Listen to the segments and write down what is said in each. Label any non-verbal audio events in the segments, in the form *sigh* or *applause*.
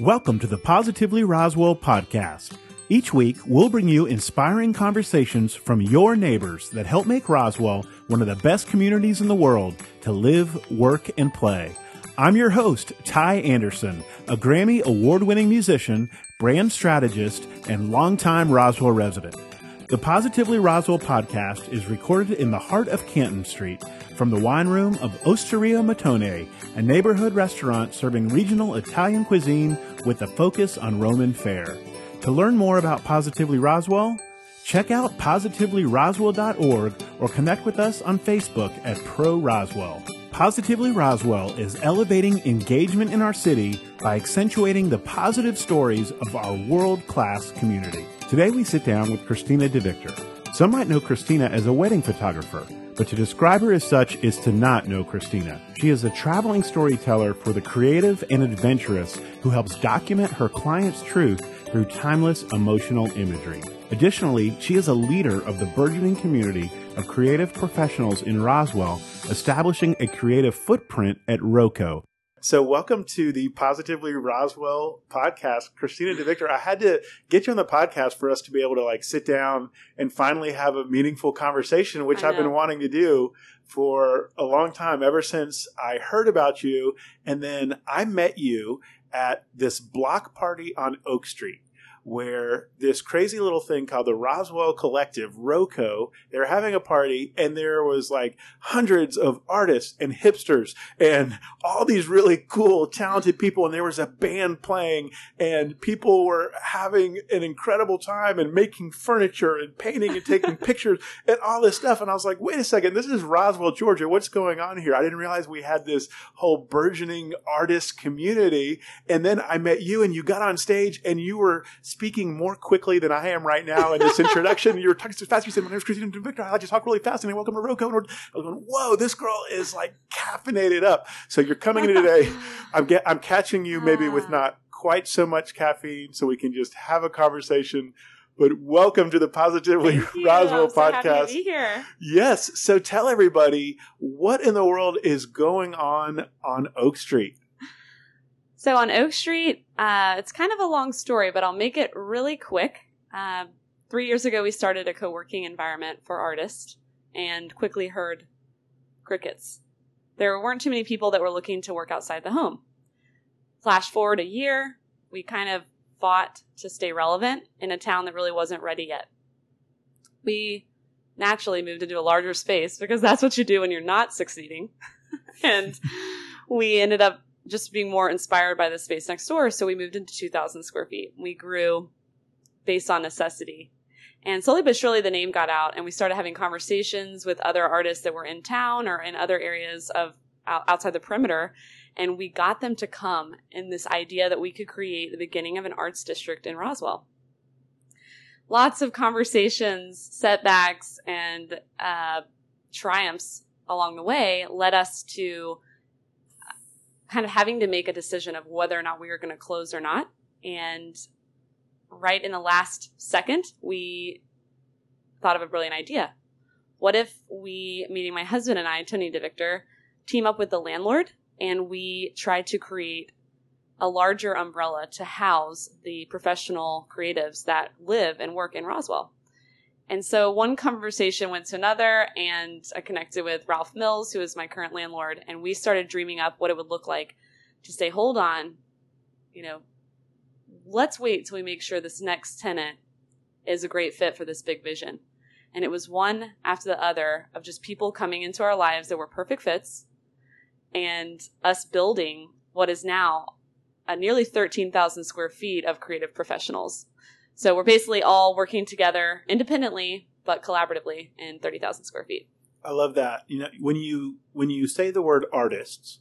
Welcome to the Positively Roswell podcast. Each week, we'll bring you inspiring conversations from your neighbors that help make Roswell one of the best communities in the world to live, work, and play. I'm your host, Ty Anderson, a Grammy award winning musician, brand strategist, and longtime Roswell resident. The Positively Roswell podcast is recorded in the heart of Canton Street from the wine room of Osteria Mattone, a neighborhood restaurant serving regional Italian cuisine with a focus on Roman fare. To learn more about Positively Roswell, check out positivelyroswell.org or connect with us on Facebook at Pro Roswell. Positively Roswell is elevating engagement in our city by accentuating the positive stories of our world class community. Today we sit down with Christina DeVictor. Some might know Christina as a wedding photographer, but to describe her as such is to not know Christina. She is a traveling storyteller for the creative and adventurous who helps document her client's truth through timeless emotional imagery. Additionally, she is a leader of the burgeoning community of creative professionals in Roswell, establishing a creative footprint at ROCO. So, welcome to the Positively Roswell podcast, Christina DeVictor. I had to get you on the podcast for us to be able to like sit down and finally have a meaningful conversation, which I've been wanting to do for a long time, ever since I heard about you. And then I met you at this block party on Oak Street where this crazy little thing called the Roswell Collective, ROCO, they were having a party and there was like hundreds of artists and hipsters and all these really cool, talented people. And there was a band playing and people were having an incredible time and making furniture and painting and taking *laughs* pictures and all this stuff. And I was like, wait a second, this is Roswell, Georgia. What's going on here? I didn't realize we had this whole burgeoning artist community. And then I met you and you got on stage and you were speaking more quickly than I am right now in this introduction. you were talking so fast. You said, "My name is Christina Victor. I like to talk really fast." And welcome to ROCO. And I was going, "Whoa, this girl is like caffeinated up." So you're coming in today. *laughs* I'm get, I'm catching you maybe with ah. not quite so much caffeine, so we can just have a conversation. But welcome to the Positively Roswell I'm so podcast. Yes. So tell everybody what in the world is going on on Oak Street. So on Oak Street, uh, it's kind of a long story, but I'll make it really quick. Uh, three years ago, we started a co working environment for artists and quickly heard crickets. There weren't too many people that were looking to work outside the home. Flash forward a year, we kind of fought to stay relevant in a town that really wasn't ready yet. We naturally moved into a larger space because that's what you do when you're not succeeding. *laughs* and we ended up just being more inspired by the space next door. So we moved into 2,000 square feet. We grew based on necessity. And slowly but surely, the name got out, and we started having conversations with other artists that were in town or in other areas of outside the perimeter. And we got them to come in this idea that we could create the beginning of an arts district in Roswell. Lots of conversations, setbacks, and uh, triumphs along the way led us to kind of having to make a decision of whether or not we were going to close or not. And right in the last second, we thought of a brilliant idea. What if we, meeting my husband and I, Tony DeVictor, team up with the landlord and we try to create a larger umbrella to house the professional creatives that live and work in Roswell? And so one conversation went to another, and I connected with Ralph Mills, who is my current landlord, and we started dreaming up what it would look like to say, hold on, you know, let's wait till we make sure this next tenant is a great fit for this big vision. And it was one after the other of just people coming into our lives that were perfect fits and us building what is now a nearly 13,000 square feet of creative professionals so we're basically all working together independently but collaboratively in 30,000 square feet. I love that. You know, when you when you say the word artists,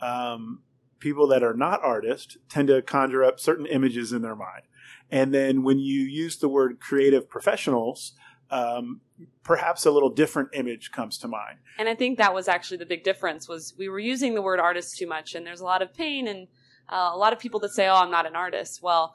um, people that are not artists tend to conjure up certain images in their mind, and then when you use the word creative professionals, um, perhaps a little different image comes to mind. And I think that was actually the big difference was we were using the word artist too much, and there's a lot of pain and uh, a lot of people that say, "Oh, I'm not an artist." Well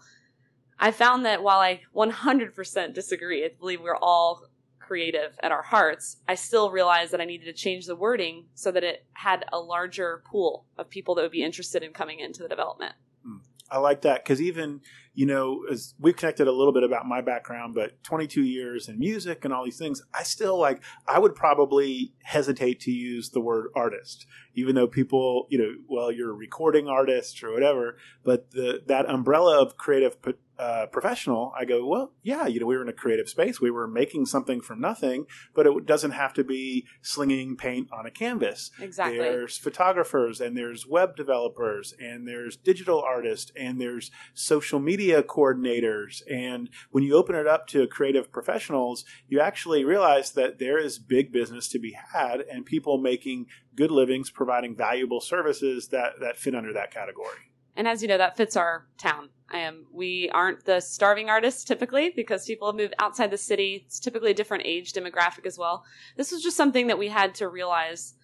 I found that while I 100% disagree, I believe we're all creative at our hearts, I still realized that I needed to change the wording so that it had a larger pool of people that would be interested in coming into the development. Hmm. I like that because even you know, as we've connected a little bit about my background, but 22 years in music and all these things, I still like, I would probably hesitate to use the word artist, even though people, you know, well, you're a recording artist or whatever, but the, that umbrella of creative uh, professional, I go, well, yeah, you know, we were in a creative space. We were making something from nothing, but it doesn't have to be slinging paint on a canvas. Exactly. There's photographers and there's web developers and there's digital artists and there's social media coordinators. And when you open it up to creative professionals, you actually realize that there is big business to be had and people making good livings, providing valuable services that, that fit under that category. And as you know, that fits our town. Um, we aren't the starving artists typically because people move outside the city. It's typically a different age demographic as well. This was just something that we had to realize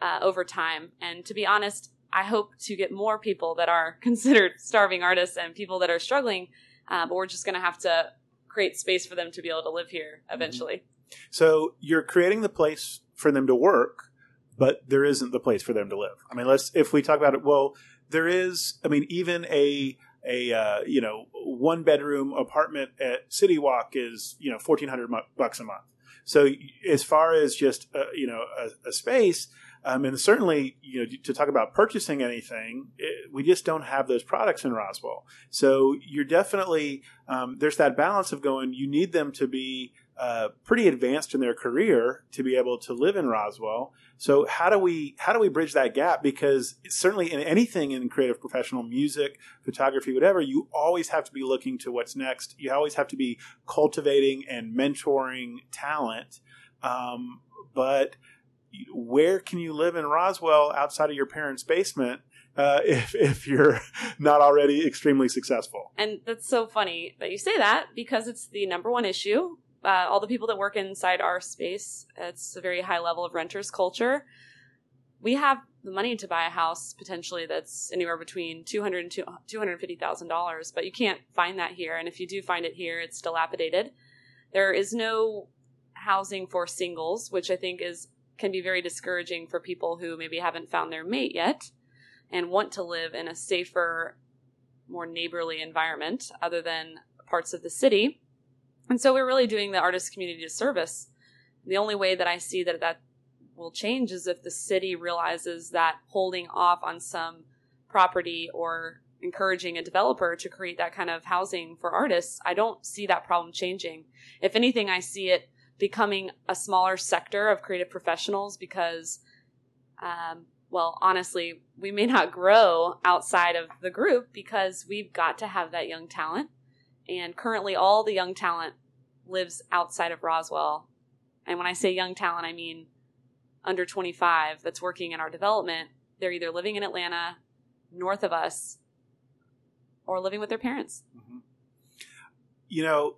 uh, over time. And to be honest, I hope to get more people that are *laughs* considered starving artists and people that are struggling, uh, but we're just going to have to create space for them to be able to live here mm-hmm. eventually. So you're creating the place for them to work, but there isn't the place for them to live. I mean, let's if we talk about it. Well, there is. I mean, even a a uh, you know one bedroom apartment at City Walk is you know fourteen hundred bucks a month. So as far as just uh, you know a, a space, um, and certainly, you know, to talk about purchasing anything, it, we just don't have those products in Roswell. So you're definitely um, there's that balance of going. You need them to be uh, pretty advanced in their career to be able to live in Roswell. So how do we how do we bridge that gap? Because certainly in anything in creative professional music, photography, whatever, you always have to be looking to what's next. You always have to be cultivating and mentoring talent. Um, but where can you live in Roswell outside of your parents' basement uh, *laughs* if if you're not already extremely successful? And that's so funny that you say that because it's the number one issue uh, all the people that work inside our space, it's a very high level of renters culture. We have the money to buy a house potentially that's anywhere between two hundred and two hundred fifty thousand dollars, but you can't find that here. And if you do find it here, it's dilapidated. There is no housing for singles, which I think is can be very discouraging for people who maybe haven't found their mate yet and want to live in a safer, more neighborly environment other than parts of the city. And so we're really doing the artist community a service. The only way that I see that that will change is if the city realizes that holding off on some property or encouraging a developer to create that kind of housing for artists, I don't see that problem changing. If anything, I see it becoming a smaller sector of creative professionals because, um, well, honestly, we may not grow outside of the group because we've got to have that young talent and currently, all the young talent lives outside of Roswell. And when I say young talent, I mean under 25 that's working in our development. They're either living in Atlanta, north of us, or living with their parents. Mm-hmm. You know,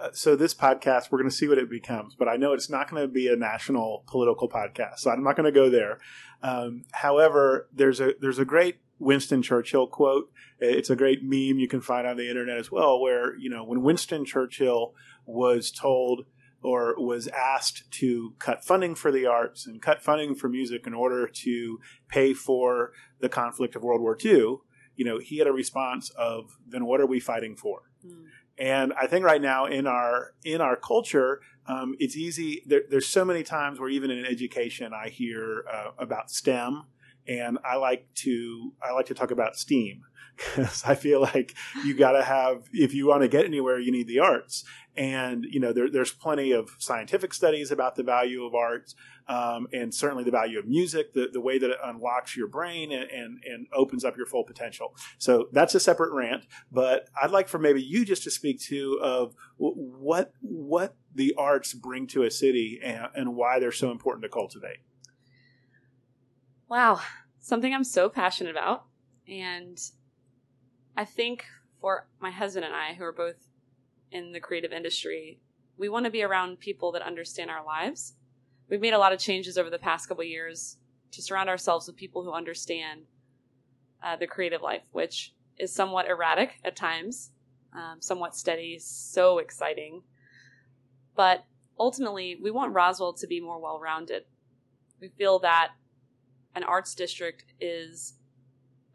uh, so this podcast, we're going to see what it becomes, but I know it's not going to be a national political podcast, so I'm not going to go there. Um, however, there's a there's a great Winston Churchill quote. It's a great meme you can find on the internet as well, where, you know, when Winston Churchill was told or was asked to cut funding for the arts and cut funding for music in order to pay for the conflict of World War II, you know, he had a response of, then what are we fighting for? Mm. And I think right now in our in our culture, um, it's easy. There, there's so many times where even in education, I hear uh, about STEM, and I like to I like to talk about STEAM *laughs* because I feel like you got to have if you want to get anywhere, you need the arts. And you know, there, there's plenty of scientific studies about the value of arts, um, and certainly the value of music, the, the way that it unlocks your brain and, and, and opens up your full potential. So that's a separate rant. But I'd like for maybe you just to speak to of what what the arts bring to a city and, and why they're so important to cultivate. Wow, something I'm so passionate about. And I think for my husband and I, who are both in the creative industry, we want to be around people that understand our lives. We've made a lot of changes over the past couple years to surround ourselves with people who understand uh, the creative life, which is somewhat erratic at times, um, somewhat steady, so exciting. But ultimately, we want Roswell to be more well rounded. We feel that an arts district is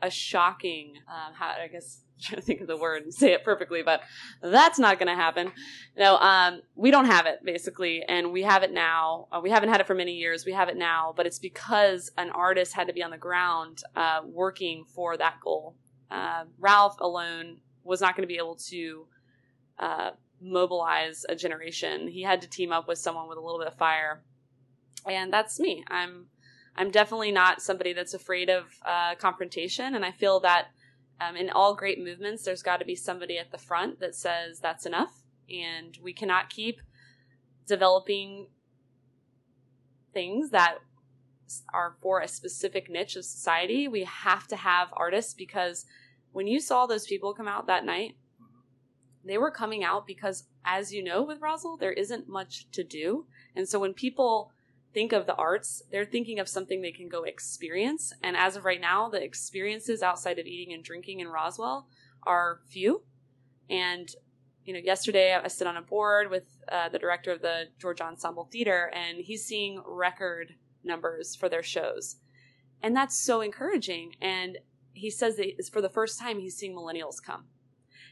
a shocking, um, how, I guess, *laughs* I'm trying to think of the word and say it perfectly, but that's not going to happen. No, um, we don't have it basically, and we have it now. Uh, we haven't had it for many years. We have it now, but it's because an artist had to be on the ground uh, working for that goal. Uh, Ralph alone was not going to be able to uh, mobilize a generation. He had to team up with someone with a little bit of fire, and that's me. I'm I'm definitely not somebody that's afraid of uh, confrontation, and I feel that um, in all great movements, there's got to be somebody at the front that says that's enough, and we cannot keep developing things that are for a specific niche of society. We have to have artists because when you saw those people come out that night, they were coming out because, as you know, with Roswell, there isn't much to do. And so when people think of the arts, they're thinking of something they can go experience. And as of right now, the experiences outside of eating and drinking in Roswell are few. And you know, yesterday I sit on a board with uh, the director of the Georgia Ensemble Theater, and he's seeing record numbers for their shows, and that's so encouraging. And he says that it's for the first time he's seeing millennials come,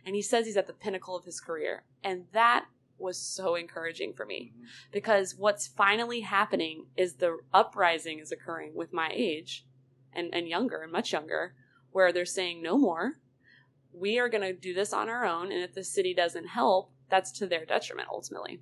and he says he's at the pinnacle of his career, and that was so encouraging for me. Mm-hmm. because what's finally happening is the uprising is occurring with my age and, and younger and much younger where they're saying no more. We are going to do this on our own and if the city doesn't help that's to their detriment ultimately.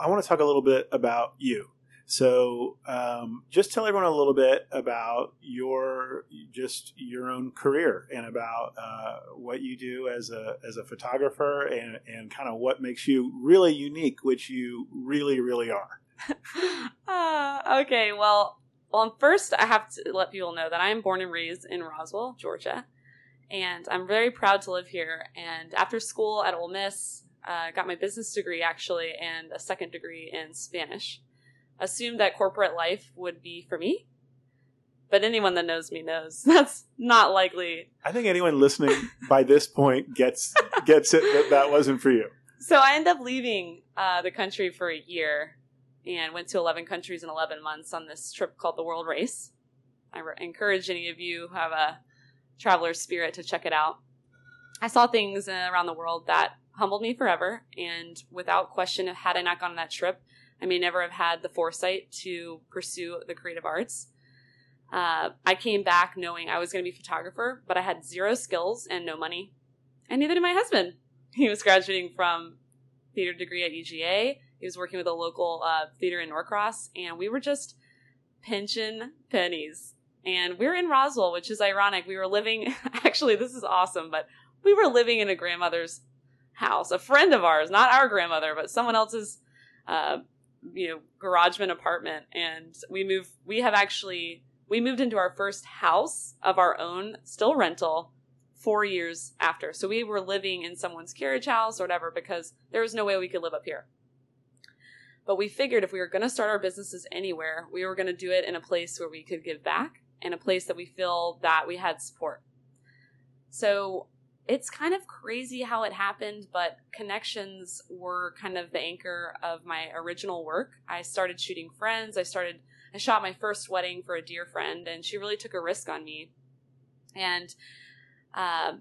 I want to talk a little bit about you so, um, just tell everyone a little bit about your just your own career and about uh, what you do as a as a photographer and and kind of what makes you really unique, which you really really are. *laughs* uh, okay, well, well, first I have to let people know that I am born and raised in Roswell, Georgia, and I'm very proud to live here. And after school at Ole Miss, I uh, got my business degree actually and a second degree in Spanish assumed that corporate life would be for me. But anyone that knows me knows *laughs* that's not likely. I think anyone listening *laughs* by this point gets gets it that that wasn't for you. So I ended up leaving uh, the country for a year and went to 11 countries in 11 months on this trip called the World Race. I re- encourage any of you who have a traveler spirit to check it out. I saw things uh, around the world that humbled me forever, and without question, had I not gone on that trip, I may never have had the foresight to pursue the creative arts. Uh, I came back knowing I was going to be a photographer, but I had zero skills and no money, and neither did my husband. *laughs* He was graduating from theater degree at UGA. He was working with a local uh, theater in Norcross, and we were just pinching pennies. And we we're in Roswell, which is ironic. We were living, *laughs* actually, this is awesome, but we were living in a grandmother's house, a friend of ours, not our grandmother, but someone else's uh, you know garageman apartment and we move we have actually we moved into our first house of our own still rental four years after. So we were living in someone's carriage house or whatever because there was no way we could live up here. But we figured if we were going to start our businesses anywhere we were going to do it in a place where we could give back and a place that we feel that we had support. So it's kind of crazy how it happened, but connections were kind of the anchor of my original work. I started shooting friends. I started, I shot my first wedding for a dear friend, and she really took a risk on me. And uh,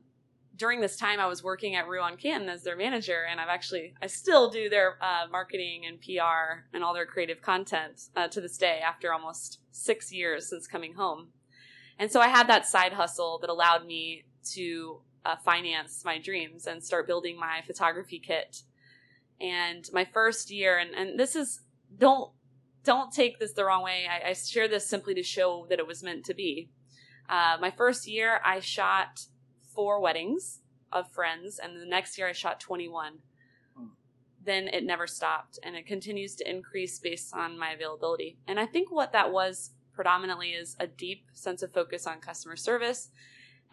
during this time, I was working at Roux on Canton as their manager, and I've actually, I still do their uh, marketing and PR and all their creative content uh, to this day after almost six years since coming home. And so I had that side hustle that allowed me to uh, finance my dreams and start building my photography kit. And my first year, and, and this is don't don't take this the wrong way. I, I share this simply to show that it was meant to be. Uh, my first year, I shot four weddings of friends, and the next year I shot 21. Hmm. Then it never stopped, and it continues to increase based on my availability. And I think what that was predominantly is a deep sense of focus on customer service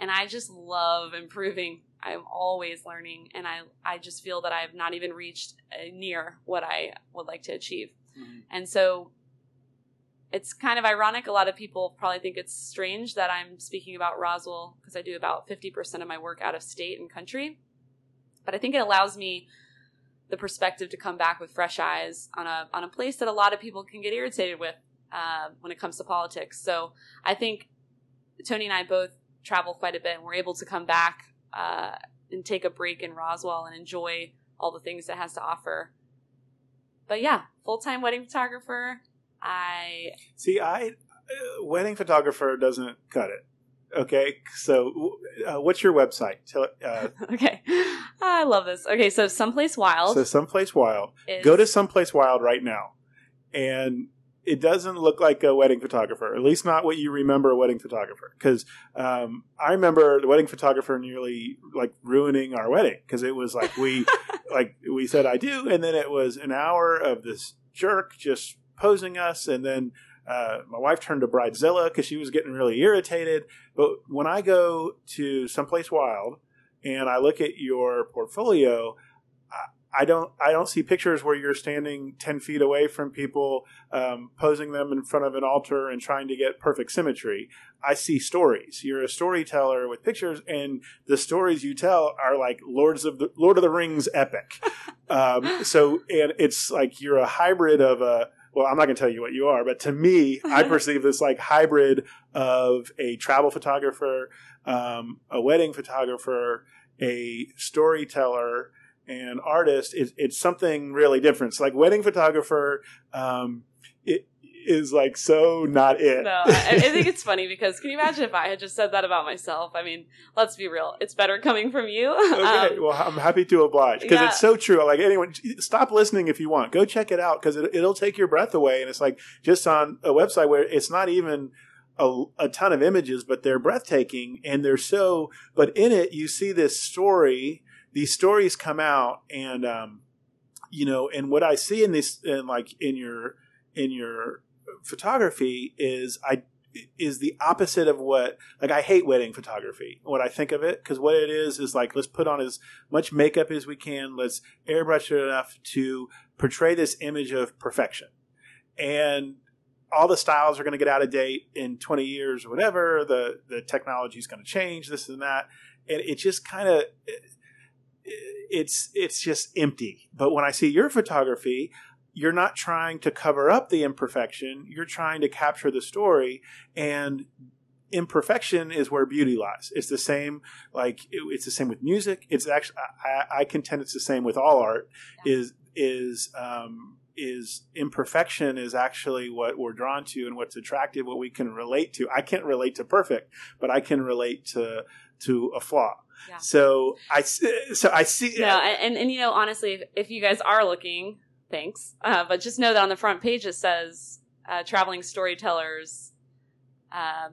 and I just love improving. I'm always learning, and I I just feel that I have not even reached uh, near what I would like to achieve. Mm-hmm. And so it's kind of ironic. A lot of people probably think it's strange that I'm speaking about Roswell because I do about 50% of my work out of state and country. But I think it allows me the perspective to come back with fresh eyes on a on a place that a lot of people can get irritated with uh, when it comes to politics. So I think Tony and I both travel quite a bit, and we're able to come back uh, and take a break in Roswell and enjoy all the things it has to offer. But yeah, full time wedding photographer. I see. I uh, wedding photographer doesn't cut it. Okay, so uh, what's your website? Tell, uh, *laughs* okay, I love this. Okay, so someplace wild. So someplace wild. Is... Go to someplace wild right now, and it doesn't look like a wedding photographer. At least not what you remember a wedding photographer. Because um, I remember the wedding photographer nearly like ruining our wedding because it was like we *laughs* like we said I do, and then it was an hour of this jerk just posing us, and then uh, my wife turned to Bridezilla because she was getting really irritated. But when I go to someplace wild and I look at your portfolio, I, don't I don't see pictures where you're standing ten feet away from people, um, posing them in front of an altar and trying to get perfect symmetry. I see stories. You're a storyteller with pictures, and the stories you tell are like Lords of the Lord of the Rings epic. *laughs* um, so, and it's like you're a hybrid of a well, I'm not going to tell you what you are, but to me, I *laughs* perceive this like hybrid of a travel photographer, um, a wedding photographer, a storyteller, and artist. It, it's something really different. So like wedding photographer, um, it, is like so not it. No, I, I, think it's funny because can you imagine if I had just said that about myself? I mean, let's be real, it's better coming from you. okay, *laughs* um, well, I'm happy to oblige because yeah. it's so true. Like anyone, stop listening if you want. Go check it out because it, it'll take your breath away. And it's like just on a website where it's not even. A, a, ton of images, but they're breathtaking and they're so. But in it, you see this story. These stories come out, and um, you know, and what I see in this, in like in your in your photography is I is the opposite of what like I hate wedding photography. What I think of it because what it is is like let's put on as much makeup as we can. Let's airbrush it enough to portray this image of perfection, and all the styles are going to get out of date in 20 years or whatever. The the technology is going to change this and that, and it just kind of it's it's just empty. But when I see your photography, you're not trying to cover up the imperfection. You're trying to capture the story and imperfection is where beauty lies. It's the same like it, it's the same with music. It's actually I, I, contend it's the same with all art. Yeah. is is um, is imperfection is actually what we're drawn to and what's attractive what we can relate to. I can't relate to perfect but i can relate to to a flaw yeah. so i so i see no and, and, and you know honestly if, if you guys are looking thanks. Uh, but just know that on the front page it says uh, traveling storytellers uh,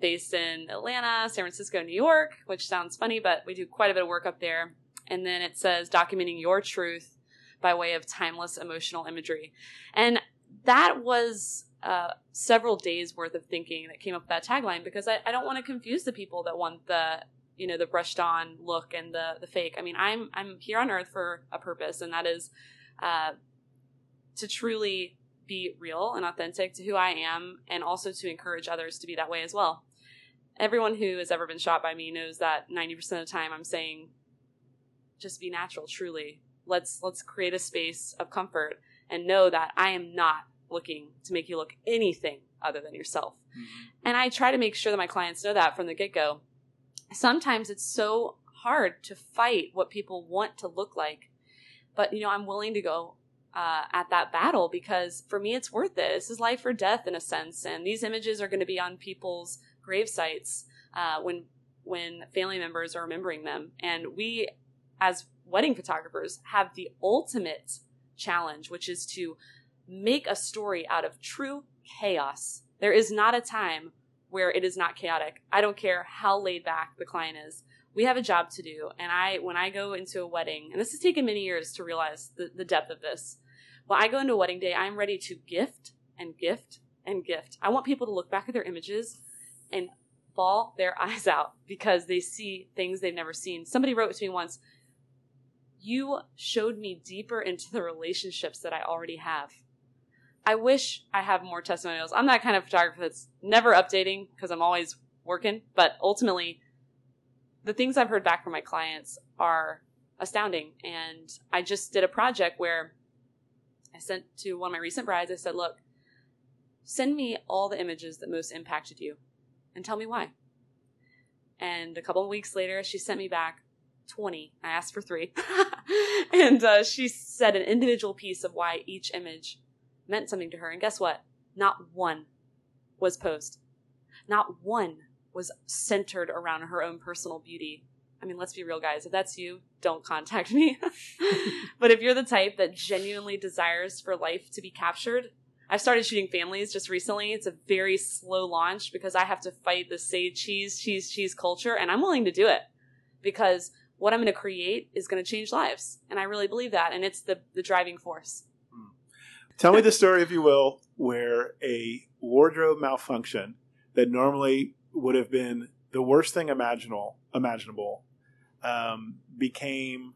based in Atlanta, San Francisco, New York, which sounds funny, but we do quite a bit of work up there. And then it says documenting your truth by way of timeless emotional imagery. And that was uh, several days worth of thinking that came up with that tagline because I, I don't want to confuse the people that want the you know the brushed on look and the the fake. I mean, I'm I'm here on Earth for a purpose, and that is uh, to truly be real and authentic to who I am and also to encourage others to be that way as well. Everyone who has ever been shot by me knows that 90% of the time I'm saying just be natural truly. Let's let's create a space of comfort and know that I am not looking to make you look anything other than yourself. Mm-hmm. And I try to make sure that my clients know that from the get-go. Sometimes it's so hard to fight what people want to look like. But you know, I'm willing to go uh, at that battle because for me it's worth it. This is life or death in a sense, and these images are going to be on people's grave sites uh, when when family members are remembering them. And we, as wedding photographers, have the ultimate challenge, which is to make a story out of true chaos. There is not a time where it is not chaotic. I don't care how laid back the client is. We have a job to do. And I, when I go into a wedding, and this has taken many years to realize the, the depth of this, when I go into a wedding day, I'm ready to gift and gift and gift. I want people to look back at their images and bawl their *laughs* eyes out because they see things they've never seen. Somebody wrote to me once, You showed me deeper into the relationships that I already have. I wish I have more testimonials. I'm that kind of photographer that's never updating because I'm always working, but ultimately, the things I've heard back from my clients are astounding. And I just did a project where I sent to one of my recent brides, I said, look, send me all the images that most impacted you and tell me why. And a couple of weeks later, she sent me back 20. I asked for three. *laughs* and uh, she said an individual piece of why each image meant something to her. And guess what? Not one was posed. Not one was centered around her own personal beauty. I mean, let's be real, guys. If that's you, don't contact me. *laughs* but if you're the type that genuinely desires for life to be captured, I've started shooting families just recently. It's a very slow launch because I have to fight the say cheese, cheese, cheese culture, and I'm willing to do it because what I'm going to create is going to change lives. And I really believe that. And it's the, the driving force. Tell me the story, if you will, where a wardrobe malfunction that normally would have been the worst thing imaginable, imaginable um, became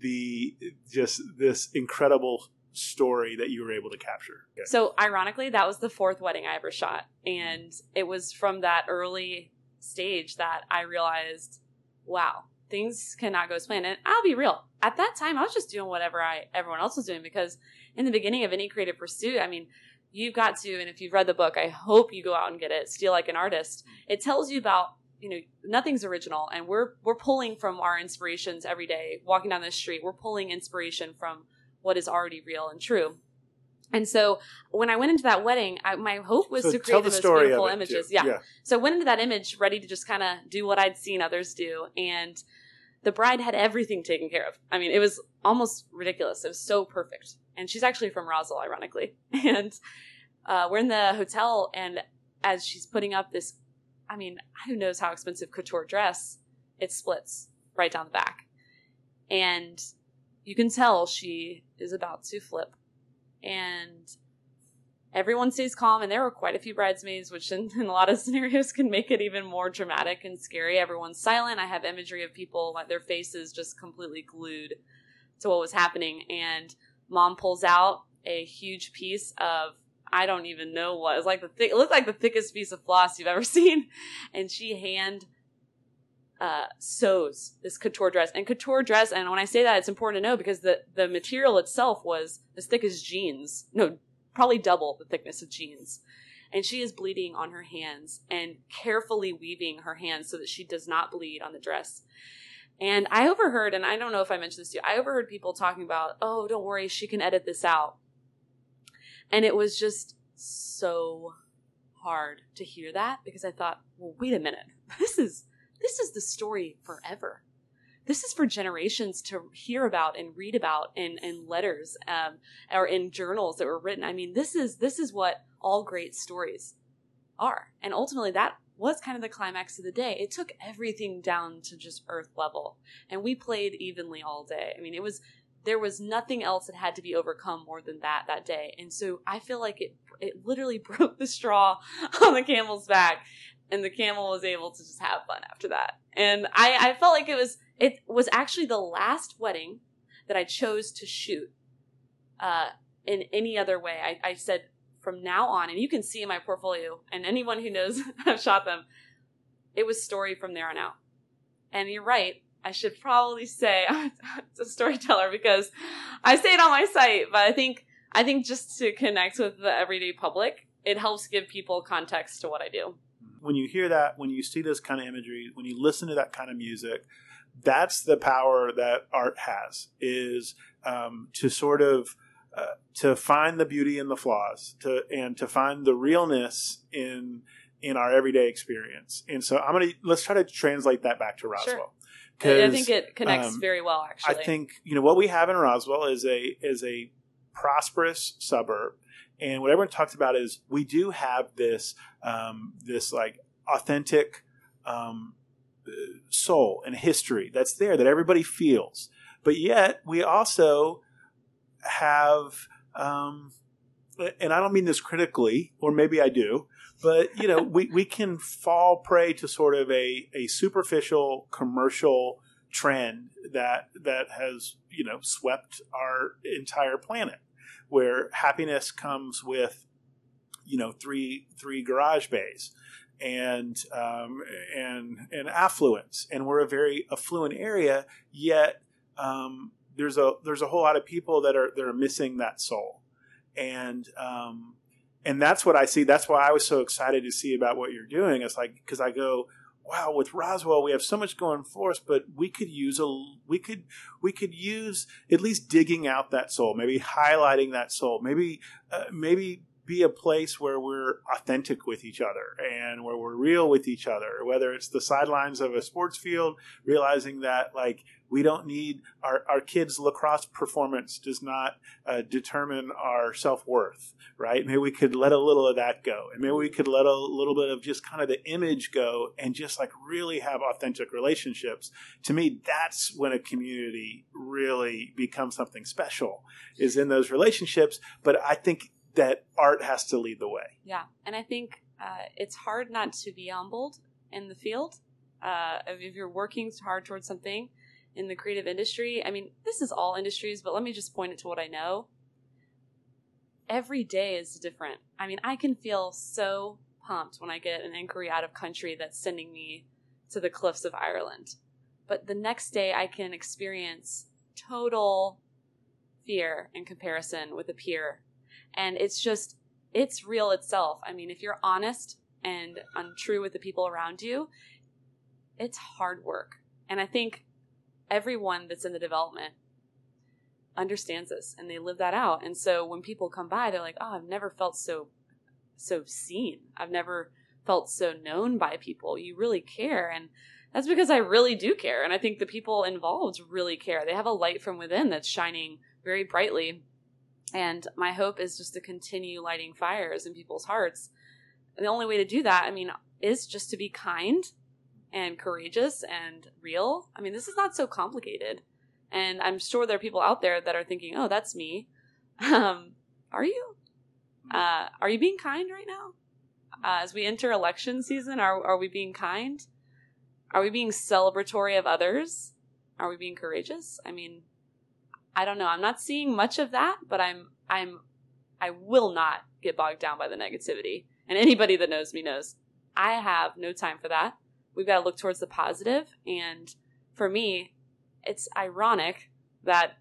the just this incredible story that you were able to capture. So, ironically, that was the fourth wedding I ever shot. And it was from that early stage that I realized, wow, things cannot go as planned. And I'll be real. At that time, I was just doing whatever I everyone else was doing because in the beginning of any creative pursuit, I mean, you've got to, and if you've read the book, I hope you go out and get it, Steal Like an Artist. It tells you about, you know, nothing's original and we're we're pulling from our inspirations every day. Walking down the street, we're pulling inspiration from what is already real and true. And so when I went into that wedding, I, my hope was So to create the, the most story beautiful images. Yeah. Yeah. So I went into that image ready to just kind of do what I'd seen others do. And the bride had everything taken care of. I mean, it was almost ridiculous. It was so perfect. And she's actually from Roswell, ironically. *laughs* And uh, we're in the hotel, and as she's putting up this, I mean, who knows how expensive couture dress, it splits right down the back. And you can tell she is about to flip. And everyone stays calm, and there were quite a few bridesmaids, which in, in a lot of *laughs* scenarios can make it even more dramatic and scary. Everyone's silent. I have imagery of people, like their faces just completely glued to what was happening. And mom pulls out a huge piece of I don't even know what. It was like the thick, it looked like the thickest piece of floss you've ever *laughs* seen. And she hand uh, sews this couture dress. And couture dress, and when I say that, it's important to know because the, the material itself was as thick as jeans. No, probably double the thickness of jeans. And she is bleeding on her hands and carefully weaving her hands so that she does not bleed on the dress. And I overheard, and I don't know if I mentioned this to you, I overheard people talking about, oh, don't worry, she can edit this out. And it was just so hard to hear that because I thought, well, wait a minute. This is this is the story forever. This is for generations to hear about and read about in, in letters um, or in journals that were written. I mean, this is this is what all great stories are. And ultimately that was kind of the climax of the day. It took everything down to just earth level. And we played evenly all day. I mean, it was there was nothing else that had to be overcome more than that that day. And so I feel like it it literally *laughs* broke the straw on the camel's back and the camel was able to just have fun after that. And I, I felt like it was it was actually the last wedding that I chose to shoot uh, in any other way. I, I said from now on, and you can see in my portfolio, and anyone who knows *laughs* I've shot them, it was story from there on out. And you're right. I should probably say *laughs* I'm a storyteller because I say it on my site, but I think I think just to connect with the everyday public, it helps give people context to what I do. When you hear that, when you see this kind of imagery, when you listen to that kind of music, that's the power that art has is um, to sort of uh, to find the beauty in the flaws to and to find the realness in in our everyday experience. And so i'm gonna let's try to translate that back to roswell. I I think it connects um, very well, actually. I think you know what we have in Roswell is a is a prosperous suburb, and what everyone talks about is we do have this um, this like authentic um, soul and history that's there that everybody feels, but yet we also have. Um, and I don't mean this critically, or maybe I do, but you know, we, we can fall prey to sort of a, a superficial commercial trend that that has you know swept our entire planet, where happiness comes with you know three three garage bays and um, and and affluence, and we're a very affluent area, yet um, there's a there's a whole lot of people that are that are missing that soul, and um, and that's what I see. That's why I was so excited to see about what you're doing. It's like because I go, wow, with Roswell we have so much going for us, but we could use a we could we could use at least digging out that soul, maybe highlighting that soul, maybe uh, maybe be a place where we're authentic with each other and where we're real with each other whether it's the sidelines of a sports field realizing that like we don't need our, our kids lacrosse performance does not uh, determine our self-worth right? Maybe we could let a little of that go. And maybe we could let a little bit of just kind of the image go and just like really have authentic relationships. To me that's when a community really becomes something special is in those relationships. But i think that art has to lead the way. Yeah, and I think uh, it's hard not to be humbled in the field. Uh, if you're working hard towards something in the creative industry, I mean, this is all industries, but let me just point it to what I know. Every day is different. I mean, I can feel so pumped when I get an inquiry out of country that's sending me to the cliffs of Ireland. But the next day, I can experience total fear in comparison with a peer and it's just it's real itself. I mean, if you're honest and untrue with the people around you, it's hard work. And I think everyone that's in the development understands this and they live that out. And so when people come by, they're like, "Oh, I've never felt so so seen. I've never felt so known by people. You really care." And that's because I really do care. And I think the people involved really care. They have a light from within that's shining very brightly and my hope is just to continue lighting fires in people's hearts. And the only way to do that, I mean, is just to be kind and courageous and real. I mean, this is not so complicated. And I'm sure there are people out there that are thinking, oh, that's me. *laughs* Um, are you? Uh, are you being kind right now? Uh, as we enter election season, are, are we being kind? Are we being celebratory of others? Are we being courageous? I mean, I don't know. I'm not seeing much of that, but I'm I'm I will not get bogged down by the negativity. And anybody that knows me knows I have no time for that. We've got to look towards the positive and for me, it's ironic that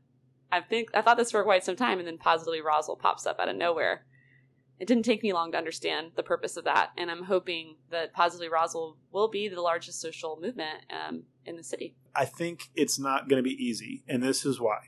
I think I thought this for quite some time and then positively Roswell pops up out of nowhere. It didn't take me long to understand the purpose of that, and I'm hoping that Positively Roswell will be the largest social movement um, in the city. I think it's not going to be easy, and this is why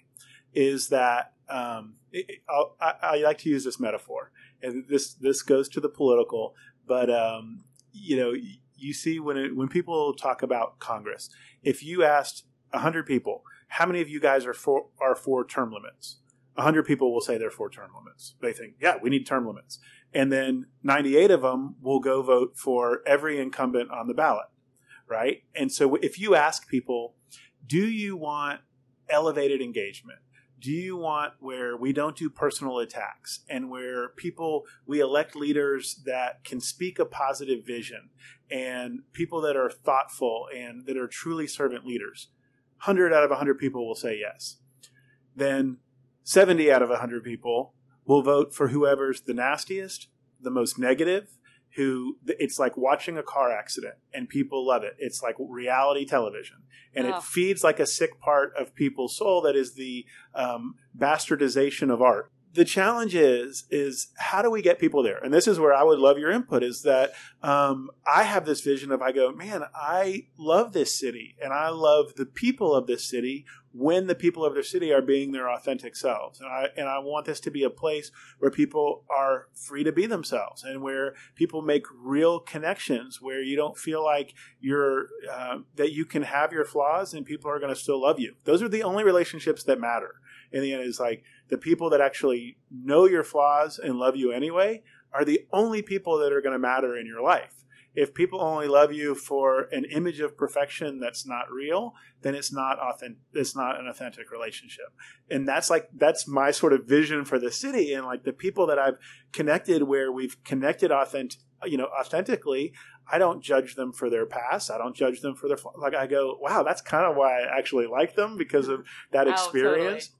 is that um, it, I, I, like to use this metaphor, and this this goes to the political, but um, you know, you see when it, when people talk about Congress, if you asked hundred people, how many of you guys are for are for term limits? hundred people will say they're for term limits. They think, yeah, we need term limits, and then ninety eight of them will go vote for every incumbent on the ballot, right? And so if you ask people, do you want elevated engagement? do you want where we don't do personal attacks and where people we elect leaders that can speak a positive vision and people that are thoughtful and that are truly servant leaders 100 out of 100 people will say yes then 70 out of 100 people will vote for whoever's the nastiest the most negative who it's like watching a car accident and people love it. It's like reality television and oh. it feeds like a sick part of people's soul that is the um, bastardization of art the challenge is is how do we get people there? And this is where i would love your input is that um, i have this vision of i go man i love this city and i love the people of this city when the people of their city are being their authentic selves. And i and i want this to be a place where people are free to be themselves and where people make real connections where you don't feel like you're uh, that you can have your flaws and people are going to still love you. Those are the only relationships that matter in the end is like the people that actually know your flaws and love you anyway are the only people that are going to matter in your life. If people only love you for an image of perfection that's not real, then it's not authentic. It's not an authentic relationship, and that's like that's my sort of vision for the city and like the people that I've connected where we've connected authentic, you know, authentically. I don't judge them for their past. I don't judge them for their like. I go, wow, that's kind of why I actually like them because of that oh, experience.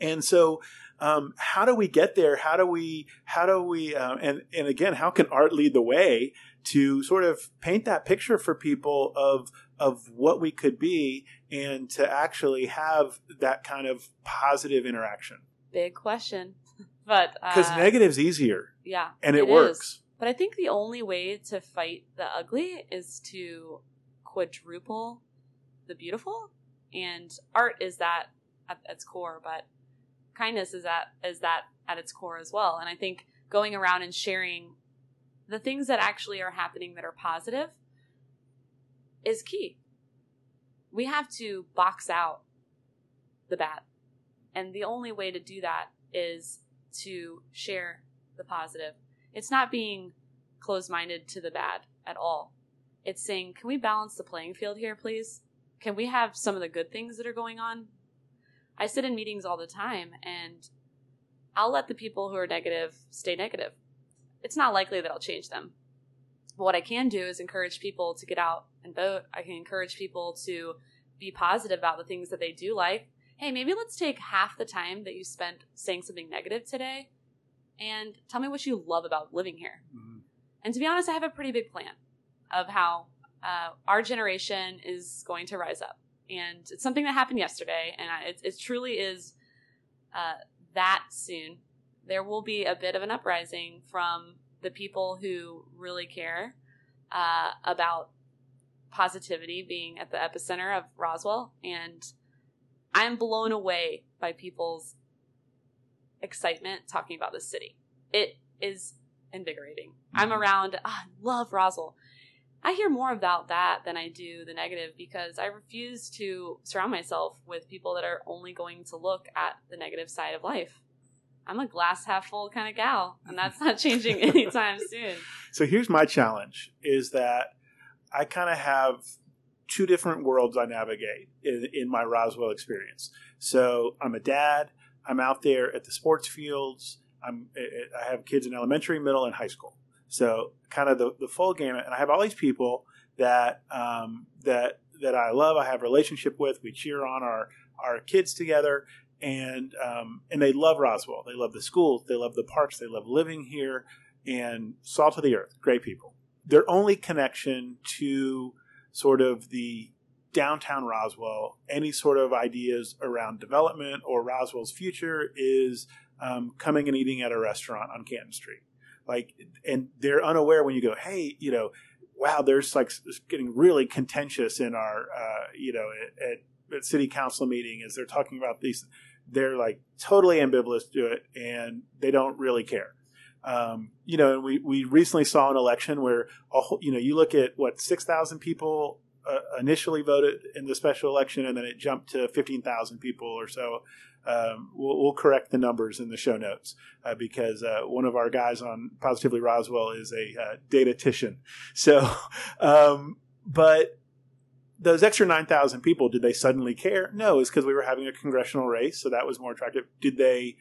And so, um, how do we get there? How do we, how do we, uh, and, and again, how can art lead the way to sort of paint that picture for people of, of what we could be and to actually have that kind of positive interaction? Big question. *laughs* But, because uh, negative's easier. Yeah. And it, it works. Is. But I think the only way to fight the ugly is to quadruple the beautiful. And art is that at its core, but kindness is that is that at its core as well. And I think going around and sharing the things that actually are happening that are positive is key. We have to box out the bad. And the only way to do that is to share the positive. It's not being closed minded to the bad at all. It's saying, can we balance the playing field here, please? Can we have some of the good things that are going on? I sit in meetings all the time and I'll let the people who are negative stay negative. It's not likely that I'll change them. But what I can do is encourage people to get out and vote. I can encourage people to be positive about the things that they do like. Hey, maybe let's take half the time that you spent saying something negative today and tell me what you love about living here. Mm-hmm. And to be honest, I have a pretty big plan of how uh, our generation is going to rise up. And it's something that happened yesterday, and it, it truly is uh, that soon. There will be a bit of an uprising from the people who really care uh, about positivity being at the epicenter of Roswell. And I'm blown away by people's excitement talking about this city. It is invigorating. I'm mm-hmm. around, oh, I love Roswell. I hear more about that than I do the negative because I refuse to surround myself with people that are only going to look at the negative side of life. I'm a glass half full kind of gal, and *laughs* that's not changing anytime soon. So here's my challenge is that I kind of have two different worlds I navigate in, in my Roswell experience. So I'm a dad, I'm out there at the sports fields, I'm, eh, eh, I have kids in elementary, middle, and high school. So kind of the, the full gamut, and I have all these people that um, that that I love. I have relationship with. We cheer on our our kids together, and um, and they love Roswell. They love the schools. They love the parks. They love living here. And salt of the earth, great people. Their only connection to sort of the downtown Roswell, any sort of ideas around development or Roswell's future is um, coming and eating at a restaurant on Canton Street. Like, and they're unaware when you go, hey, you know, wow, there's like getting really contentious in our, uh, you know, at, at, city council meeting as they're talking about these. They're like totally ambivalent to it, and they don't really care. Um, you know, And we we recently saw an election where, a whole, you know, you look at what six thousand people uh, initially voted in the special election, and then it jumped to fifteen thousand people or so um, we'll, we'll, correct the numbers in the show notes uh, because uh, one of our guys on Positively Roswell is a uh, datatician. So, *laughs* um, but those extra 9,000 people, did they suddenly care? No, it's because we were having a congressional race, so that was more attractive. Did they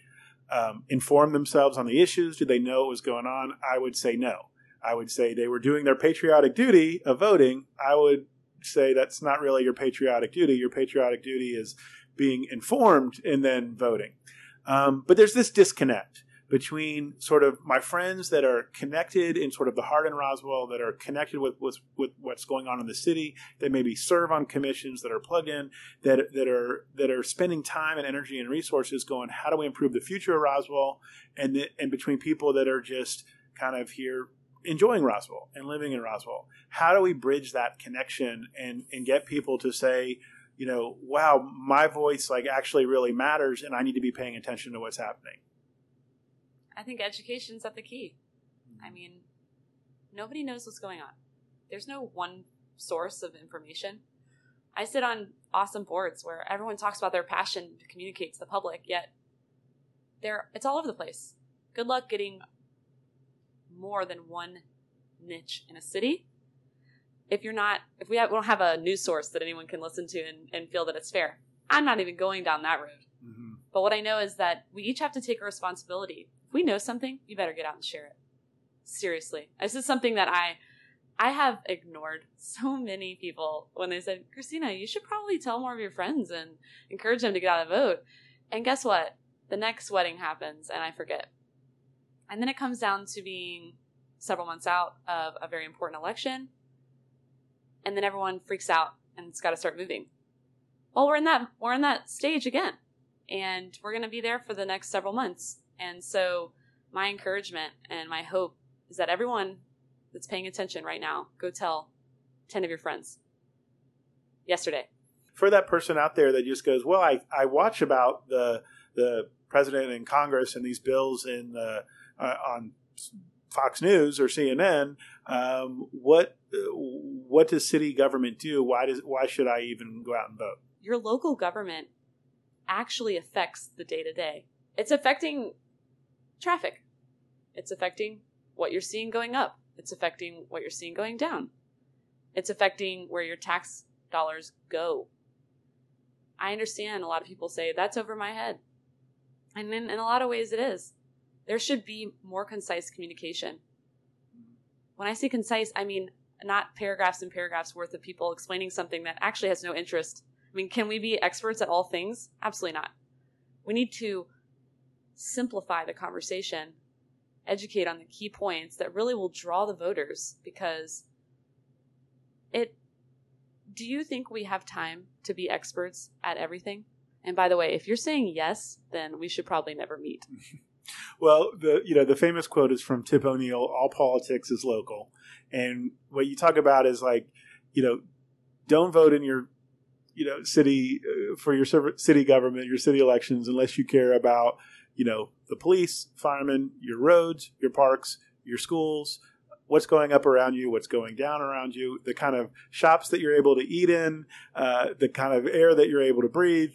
um, inform themselves on the issues? Did they know what was going on? I would say no. I would say they were doing their patriotic duty of voting. I would say that's not really your patriotic duty. Your patriotic duty is being informed and then voting. Um, but there's this disconnect between sort of my friends that are connected in sort of the heart in Roswell, that are connected with, with, with what's going on in the city, that maybe serve on commissions, that are plugged in, that that are that are spending time and energy and resources going, how do we improve the future of Roswell, and the, and between people that are just kind of here enjoying Roswell and living in Roswell. How do we bridge that connection and and get people to say, you know, wow, my voice like actually really matters and I need to be paying attention to what's happening. I think education's at the key. I mean, nobody knows what's going on. There's no one source of information. I sit on awesome boards where everyone talks about their passion to communicate to the public, yet there it's all over the place. Good luck getting more than one niche in a city if you're not if we, have, we don't have a news source that anyone can listen to and, and feel that it's fair. I'm not even going down that road. Mm-hmm. but what i know is that we each have to take a responsibility. If we know something you better get out and share it. Seriously. This is something that i i have ignored so many people when they said christina you should probably tell more of your friends and encourage them to get out and vote. And guess what? The next wedding happens and i forget. And then it comes down to being several months out of a very important election and then everyone freaks out and it's got to start moving. Well, we're in that we're in that stage again, and we're going to be there for the next several months. And so, my encouragement and my hope is that everyone that's paying attention right now, go tell ten of your friends, yesterday. For that person out there that just goes, well, I, I watch about the the president and Congress and these bills in the, uh, on Fox News or CNN. Um, what what does city government do? Why does why should I even go out and vote? Your local government actually affects the day to day. It's affecting traffic. It's affecting what you're seeing going up. It's affecting what you're seeing going down. It's affecting where your tax dollars go. I understand a lot of people say that's over my head. And in, in a lot of ways, it is. There should be more concise communication. When I say concise, I mean not paragraphs and paragraphs worth of people explaining something that actually has no interest. I mean, can we be experts at all things? Absolutely not. We need to simplify the conversation, educate on the key points that really will draw the voters because it do you think we have time to be experts at everything? And by the way, if you're saying yes, then we should probably never meet. *laughs* well, the you know the famous quote is from Tip O'Neill: "All politics is local," and what you talk about is like, you know, don't vote in your you know city uh, for your city government, your city elections, unless you care about you know the police, firemen, your roads, your parks, your schools, what's going up around you, what's going down around you, the kind of shops that you're able to eat in, uh, the kind of air that you're able to breathe,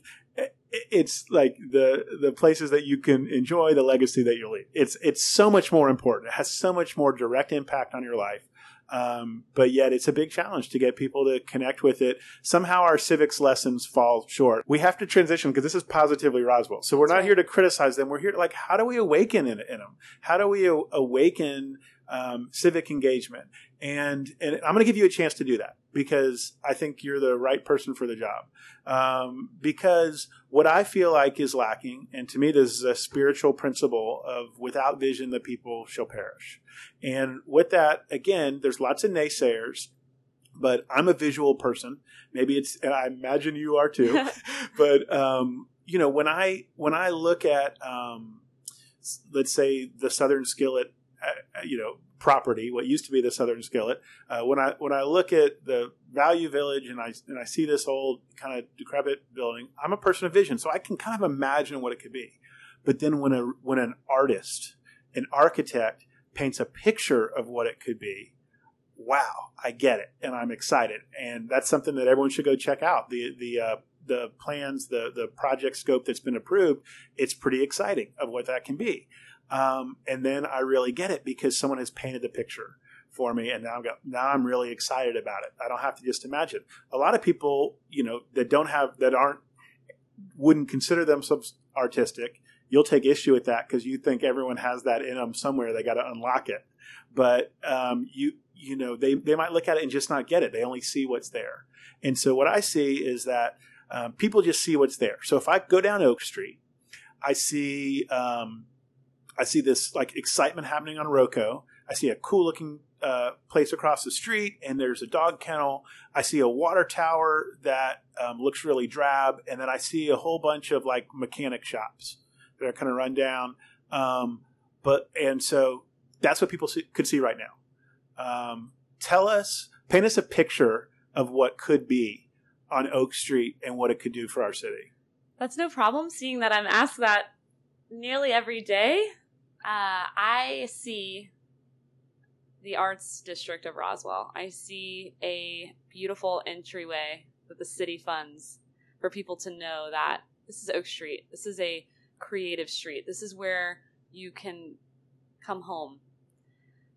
it's like the the places that you can enjoy the legacy that you leave. It's it's so much more important. It has so much more direct impact on your life. Um, but yet it's a big challenge to get people to connect with it. Somehow our civics lessons fall short. We have to transition because this is positively Roswell. So we're not here to criticize them. We're here to like, how do we awaken in, in them? How do we awaken um, civic engagement? And, and I'm going to give you a chance to do that because I think you're the right person for the job. Um, because what I feel like is lacking, and to me, this is a spiritual principle of without vision, the people shall perish. And with that, again, there's lots of naysayers, but I'm a visual person. Maybe it's, and I imagine you are too. *laughs* but, um, you know, when I, when I look at, um, let's say the Southern Skillet, you know, property, what used to be the Southern Skillet. Uh, when I when I look at the Value Village and I and I see this old kind of decrepit building, I'm a person of vision, so I can kind of imagine what it could be. But then when a when an artist, an architect paints a picture of what it could be, wow, I get it, and I'm excited, and that's something that everyone should go check out. The the uh, the plans, the the project scope that's been approved, it's pretty exciting of what that can be. Um, and then I really get it because someone has painted the picture for me, and now I'm now I'm really excited about it. I don't have to just imagine. A lot of people, you know, that don't have that aren't wouldn't consider themselves artistic. You'll take issue with that because you think everyone has that in them somewhere. They got to unlock it, but um, you you know they they might look at it and just not get it. They only see what's there. And so what I see is that um, people just see what's there. So if I go down Oak Street, I see um, I see this like excitement happening on Roco. I see a cool looking uh, place across the street, and there's a dog kennel. I see a water tower that um, looks really drab, and then I see a whole bunch of like mechanic shops that are kind of run down. Um, but and so that's what people see, could see right now. Um, tell us, paint us a picture of what could be on Oak Street and what it could do for our city. That's no problem. Seeing that I'm asked that nearly every day, uh, I see the arts district of Roswell. I see a beautiful entryway that the city funds for people to know that this is Oak Street. This is a creative street. This is where you can come home.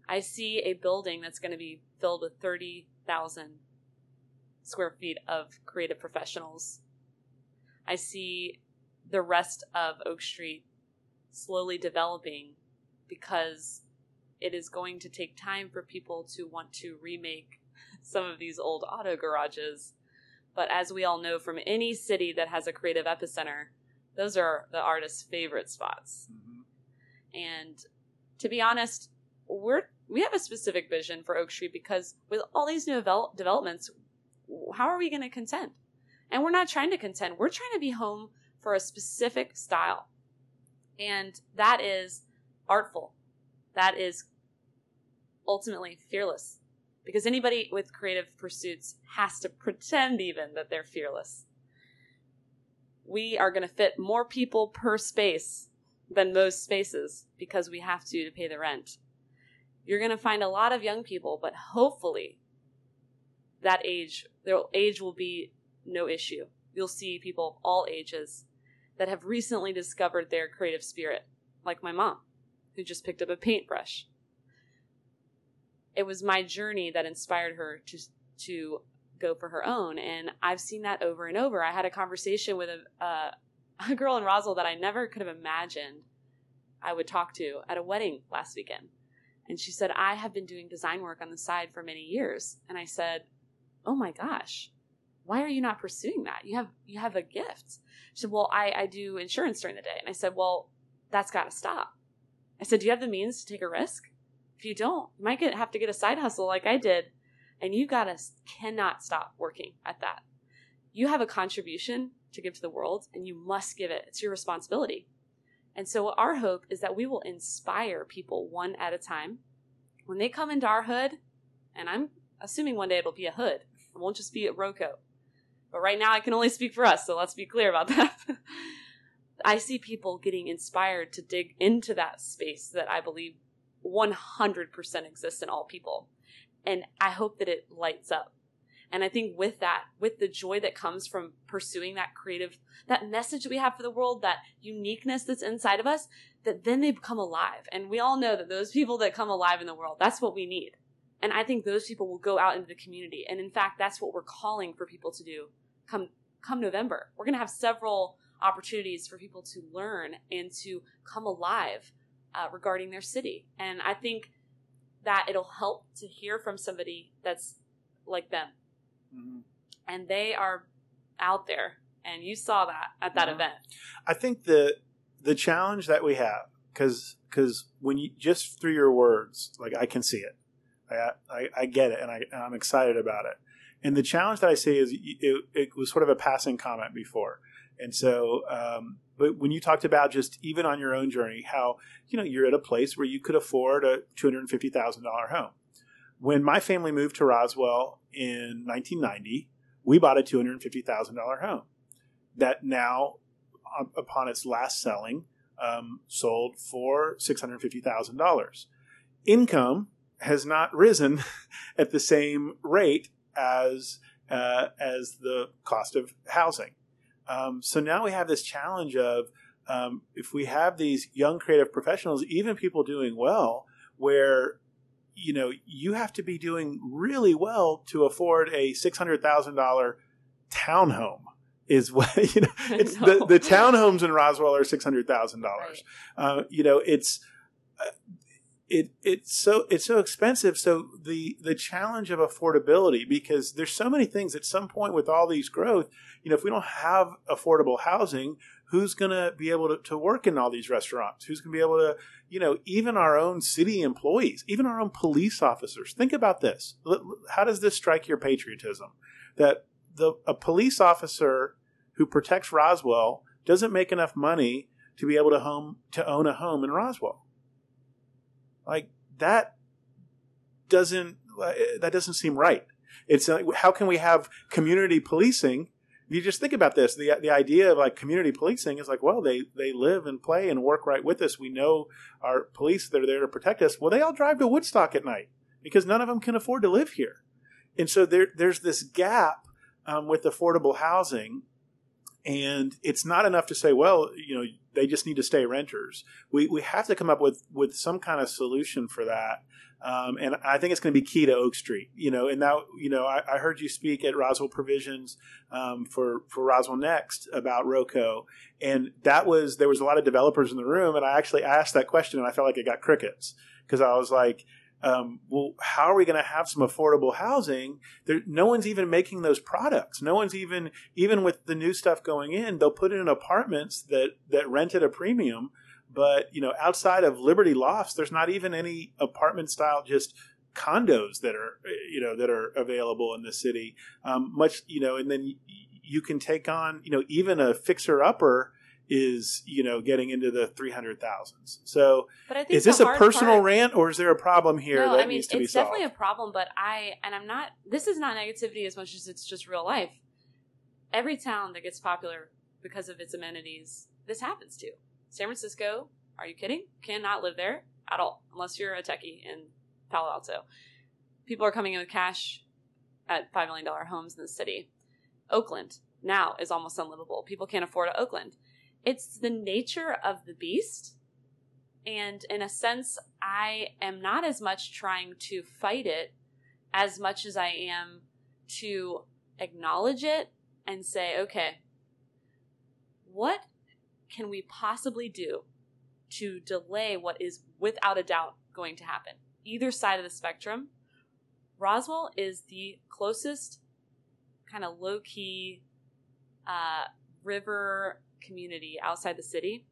I see a building that's going to be filled with 30,000 square feet of creative professionals. I see the rest of Oak Street slowly developing because it is going to take time for people to want to remake some of these old auto garages. But as we all know from any city that has a creative epicenter, those are the artist's favorite spots. Mm-hmm. And to be honest, we're we have a specific vision for Oak Street because with all these new develop- developments, how are we going to contend? And we're not trying to contend. We're trying to be home for a specific style. And that is artful. That is ultimately fearless. because anybody with creative pursuits has to pretend even that they're fearless. We are going to fit more people per space than most spaces because we have to to pay the rent. You're going to find a lot of young people, but hopefully that age, their age will be no issue. You'll see people of all ages that have recently discovered their creative spirit, like my mom, who just picked up a paintbrush. It was my journey that inspired her to to go for her own, and I've seen that over and over. I had a conversation with a, *laughs* a girl in Roswell that I never could have imagined I would talk to at a wedding last weekend. And she said, I have been doing design work on the side for many years. And I said, Oh my gosh, why are you not pursuing that? You have you have a gift. She said, Well, I, I do insurance during the day. And I said, Well, that's gotta stop. I said, Do you have the means to take a risk? If you don't, you might get, have to get a side hustle like I did, and you gotta cannot stop working at that. You have a contribution to give to the world, and you must give it. It's your responsibility. And so, our hope is that we will inspire people one at a time. When they come into our hood, and I'm assuming one day it'll be a hood, it won't just be a Roco. But right now, I can only speak for us, so let's be clear about *laughs* that. I see people getting inspired to dig into that space that I believe 100% exists in all people. And I hope that it lights up. And I think with that, with the joy that comes from pursuing that creative, that message we have for the world, that uniqueness that's inside of us, that then they become alive. And we all know that those people that come alive in the world, that's what we need. And I think those people will go out into the community. And in fact, that's what we're calling for people to do come come November. We're going to have several opportunities for people to learn and to come alive uh, regarding their city. And I think that it'll help to hear from somebody that's like them. Mm-hmm. And they are out there. And you saw that at that mm-hmm. event. I think the the challenge that we have, because because when you just through your words, like I can see it, I I, I get it, and I I'm excited about it. And the challenge that I see is it, it was sort of a passing comment before. And so, um, but when you talked about just even on your own journey, how, you know, you're at a place where you could afford a $250,000 home. When my family moved to Roswell in 1990, we bought a $250,000 home that now, upon its last selling, um, sold for $650,000. Income has not risen *laughs* at the same rate as uh, as the cost of housing. Um, so now we have this challenge of um, if we have these young creative professionals, even people doing well, where you know you have to be doing really well to afford a six hundred thousand dollar townhome is *laughs* what you know. It's *laughs* the the townhomes in Roswell are six hundred thousand right. dollars. Uh, you know, it's it it's so it's so expensive. So the the challenge of affordability because there's so many things at some point with all these growth. You know, if we don't have affordable housing, who's going to be able to, to work in all these restaurants? Who's going to be able to, you know, even our own city employees, even our own police officers? Think about this. How does this strike your patriotism? That the a police officer who protects Roswell doesn't make enough money to be able to home to own a home in Roswell like that doesn't that doesn't seem right. It's like, how can we have community policing? You just think about this. The the idea of like community policing is like, well, they they live and play and work right with us. We know our police they're there to protect us. Well, they all drive to Woodstock at night because none of them can afford to live here, and so there there's this gap um, with affordable housing, and it's not enough to say, well, you know, they just need to stay renters. We we have to come up with with some kind of solution for that. Um, and I think it's going to be key to Oak Street. You know, and now you know I, I heard you speak at Roswell Provisions um, for for Roswell Next about Roco, and that was there was a lot of developers in the room, and I actually asked that question, and I felt like it got crickets because I was like, um, well, how are we going to have some affordable housing? There, no one's even making those products. No one's even, even with the new stuff going in, they'll put in apartments that, that rent at a premium. But, you know, outside of Liberty Lofts, there's not even any apartment style, just condos that are, you know, that are available in the city. Um, much, you know, and then you can take on, you know, even a fixer upper is you know getting into the three hundred thousands. So But I think is this a personal part- rant or is there a problem here no, that I mean needs to be solved? it's definitely a problem, but I and I'm not. This is not negativity as much as it's just real life. Every town that gets popular because of its amenities, this happens to. San Francisco, are you kidding? Cannot live there at all unless you're a techie in Palo Alto. People are coming in with cash at five million dollar homes in the city. Oakland now is almost unlivable. People can't afford Oakland. It's the nature of the beast and in a sense, I am not as much trying to fight it as much as I am to acknowledge it and say, okay, what can we possibly do to delay what is without a doubt going to happen? Either side of the spectrum, Roswell is the closest kind of low key uh, river community outside the city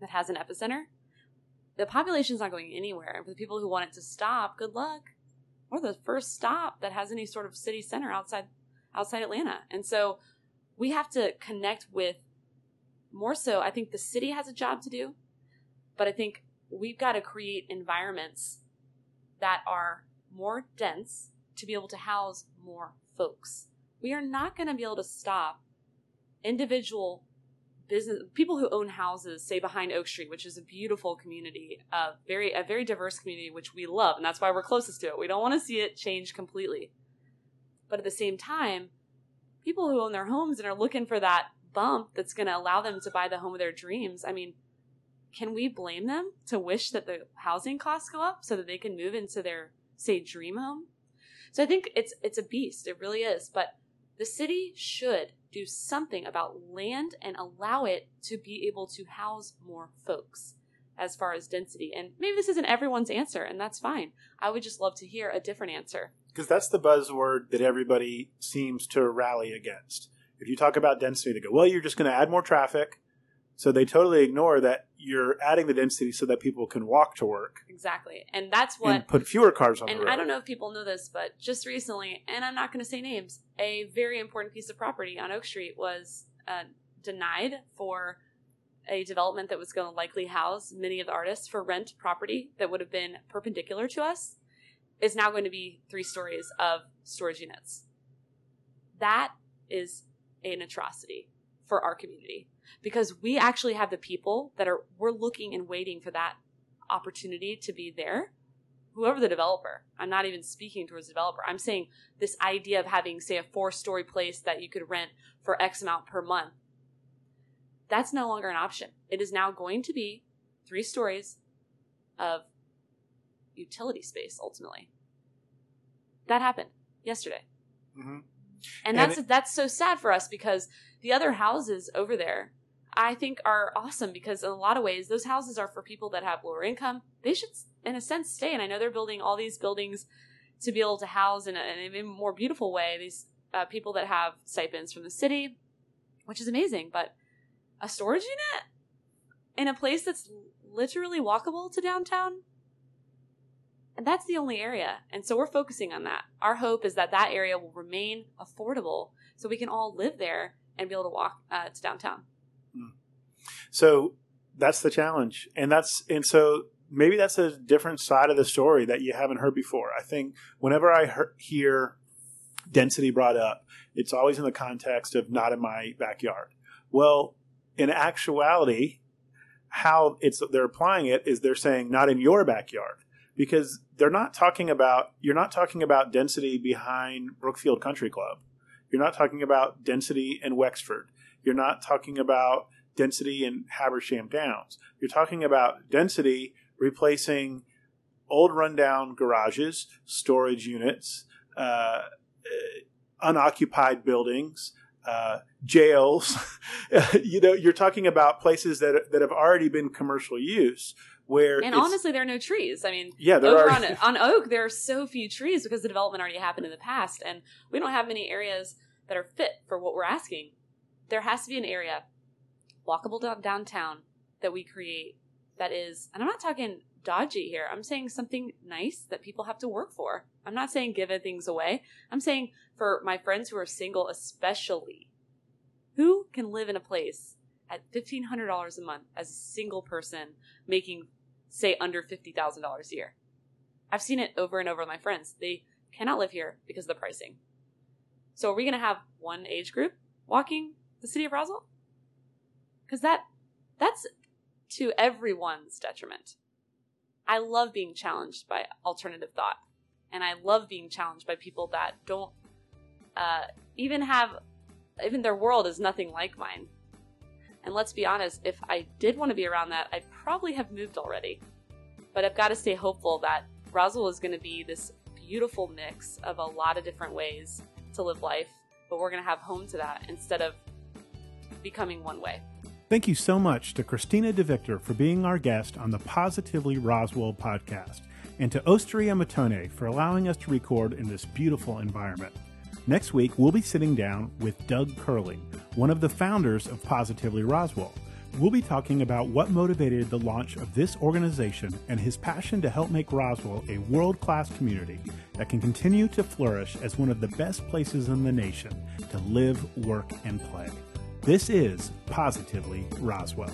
that has an epicenter the population's not going anywhere. And for the people who want it to stop, good luck. We're the first stop that has any sort of city center outside outside Atlanta. And so we have to connect with more so I think the city has a job to do, but I think we've got to create environments that are more dense to be able to house more folks. We are not going to be able to stop individual business people who own houses say behind oak street which is a beautiful community a very a very diverse community which we love and that's why we're closest to it. We don't want to see it change completely. But at the same time people who own their homes and are looking for that bump that's going to allow them to buy the home of their dreams i mean can we blame them to wish that the housing costs go up so that they can move into their say dream home? So i think it's it's a beast. It really is. But the city should do something about land and allow it to be able to house more folks as far as density. And maybe this isn't everyone's answer, and that's fine. I would just love to hear a different answer. because that's the buzzword that everybody seems to rally against. If you talk about density, they go, "Well, you're just going to add more traffic." So they totally ignore that you're adding the density so that people can walk to work Exactly. And that's what and put fewer cars on the and road. I don't know if people know this, but just recently, and I'm not going to say names, a very important piece of property on Oak Street was uh, denied for a development that was going to likely house many of the artists for rent property that would have been perpendicular to us is now going to be three stories of storage units. That is an atrocity for our community because we actually have the people that are we're looking and waiting for that opportunity to be there. Whoever the developer i'm not even speaking towards the developer. I'm saying this idea of having say a four story place that you could rent for x amount per month that's no longer an option. It is now going to be three stories of utility space ultimately. That happened yesterday. Mhm. and And that's that's so sad for us because the other houses over there i think are awesome because in a lot of ways those houses are for people that have lower income. They should in a sense stay. And i know they're building all these buildings to be able to house in, a, an even more beautiful way these uh, people that have stipends from the city which is amazing. But a storage unit in a place that's literally walkable to downtown and that's the only area. And so we're focusing on that. Our hope is that that area will remain affordable so we can all live there and be able to walk uh, to downtown So that's the challenge, and that's and so maybe that's a different side of the story that you haven't heard before. I think whenever I hear, density brought up, it's always in the context of not in my backyard. Well, in actuality, how it's they're applying it is they're saying not in your backyard because they're not talking about you're not talking about density behind Brookfield Country Club. You're not talking about density in Wexford. You're not talking about density in Habersham Downs. You're talking about density replacing old rundown garages, storage units, uh, uh, unoccupied buildings, uh, jails. *laughs* you know, you're talking about places that that have already been commercial use. Where and honestly there are no trees i mean yeah, there over are on, on oak there are so few trees because the development already happened in the past and we don't have many areas that are fit for what we're asking there has to be an area walkable downtown that we create that is and i'm not talking dodgy here i'm saying something nice that people have to work for i'm not saying giving things away i'm saying for my friends who are single especially who can live in a place at $1,500 a month as a single person making, say, under $50,000 a year. I've seen it over and over with my friends. They cannot live here because of the pricing. So are we going to have one age group walking the city of Roswell? Because that that's to everyone's detriment. I love being challenged by alternative thought, and I love being challenged by people that don't uh, even have even their world is nothing like mine. And let's be honest, if I did want to be around that, I'd probably have moved already. But I've got to stay hopeful that Roswell is going to be this beautiful mix of a lot of different ways to live life, but we're going to have home to that instead of becoming one way. Thank you so much to Christina DeVictor for being our guest on the Positively Roswell podcast, and to Osteria Mattone for allowing us to record in this beautiful environment. Next week, we'll be sitting down with Doug Curling, one of the founders of Positively Roswell. We'll be talking about what motivated the launch of this organization and his passion to help make Roswell a world class community that can continue to flourish as one of the best places in the nation to live, work, and play. This is Positively Roswell.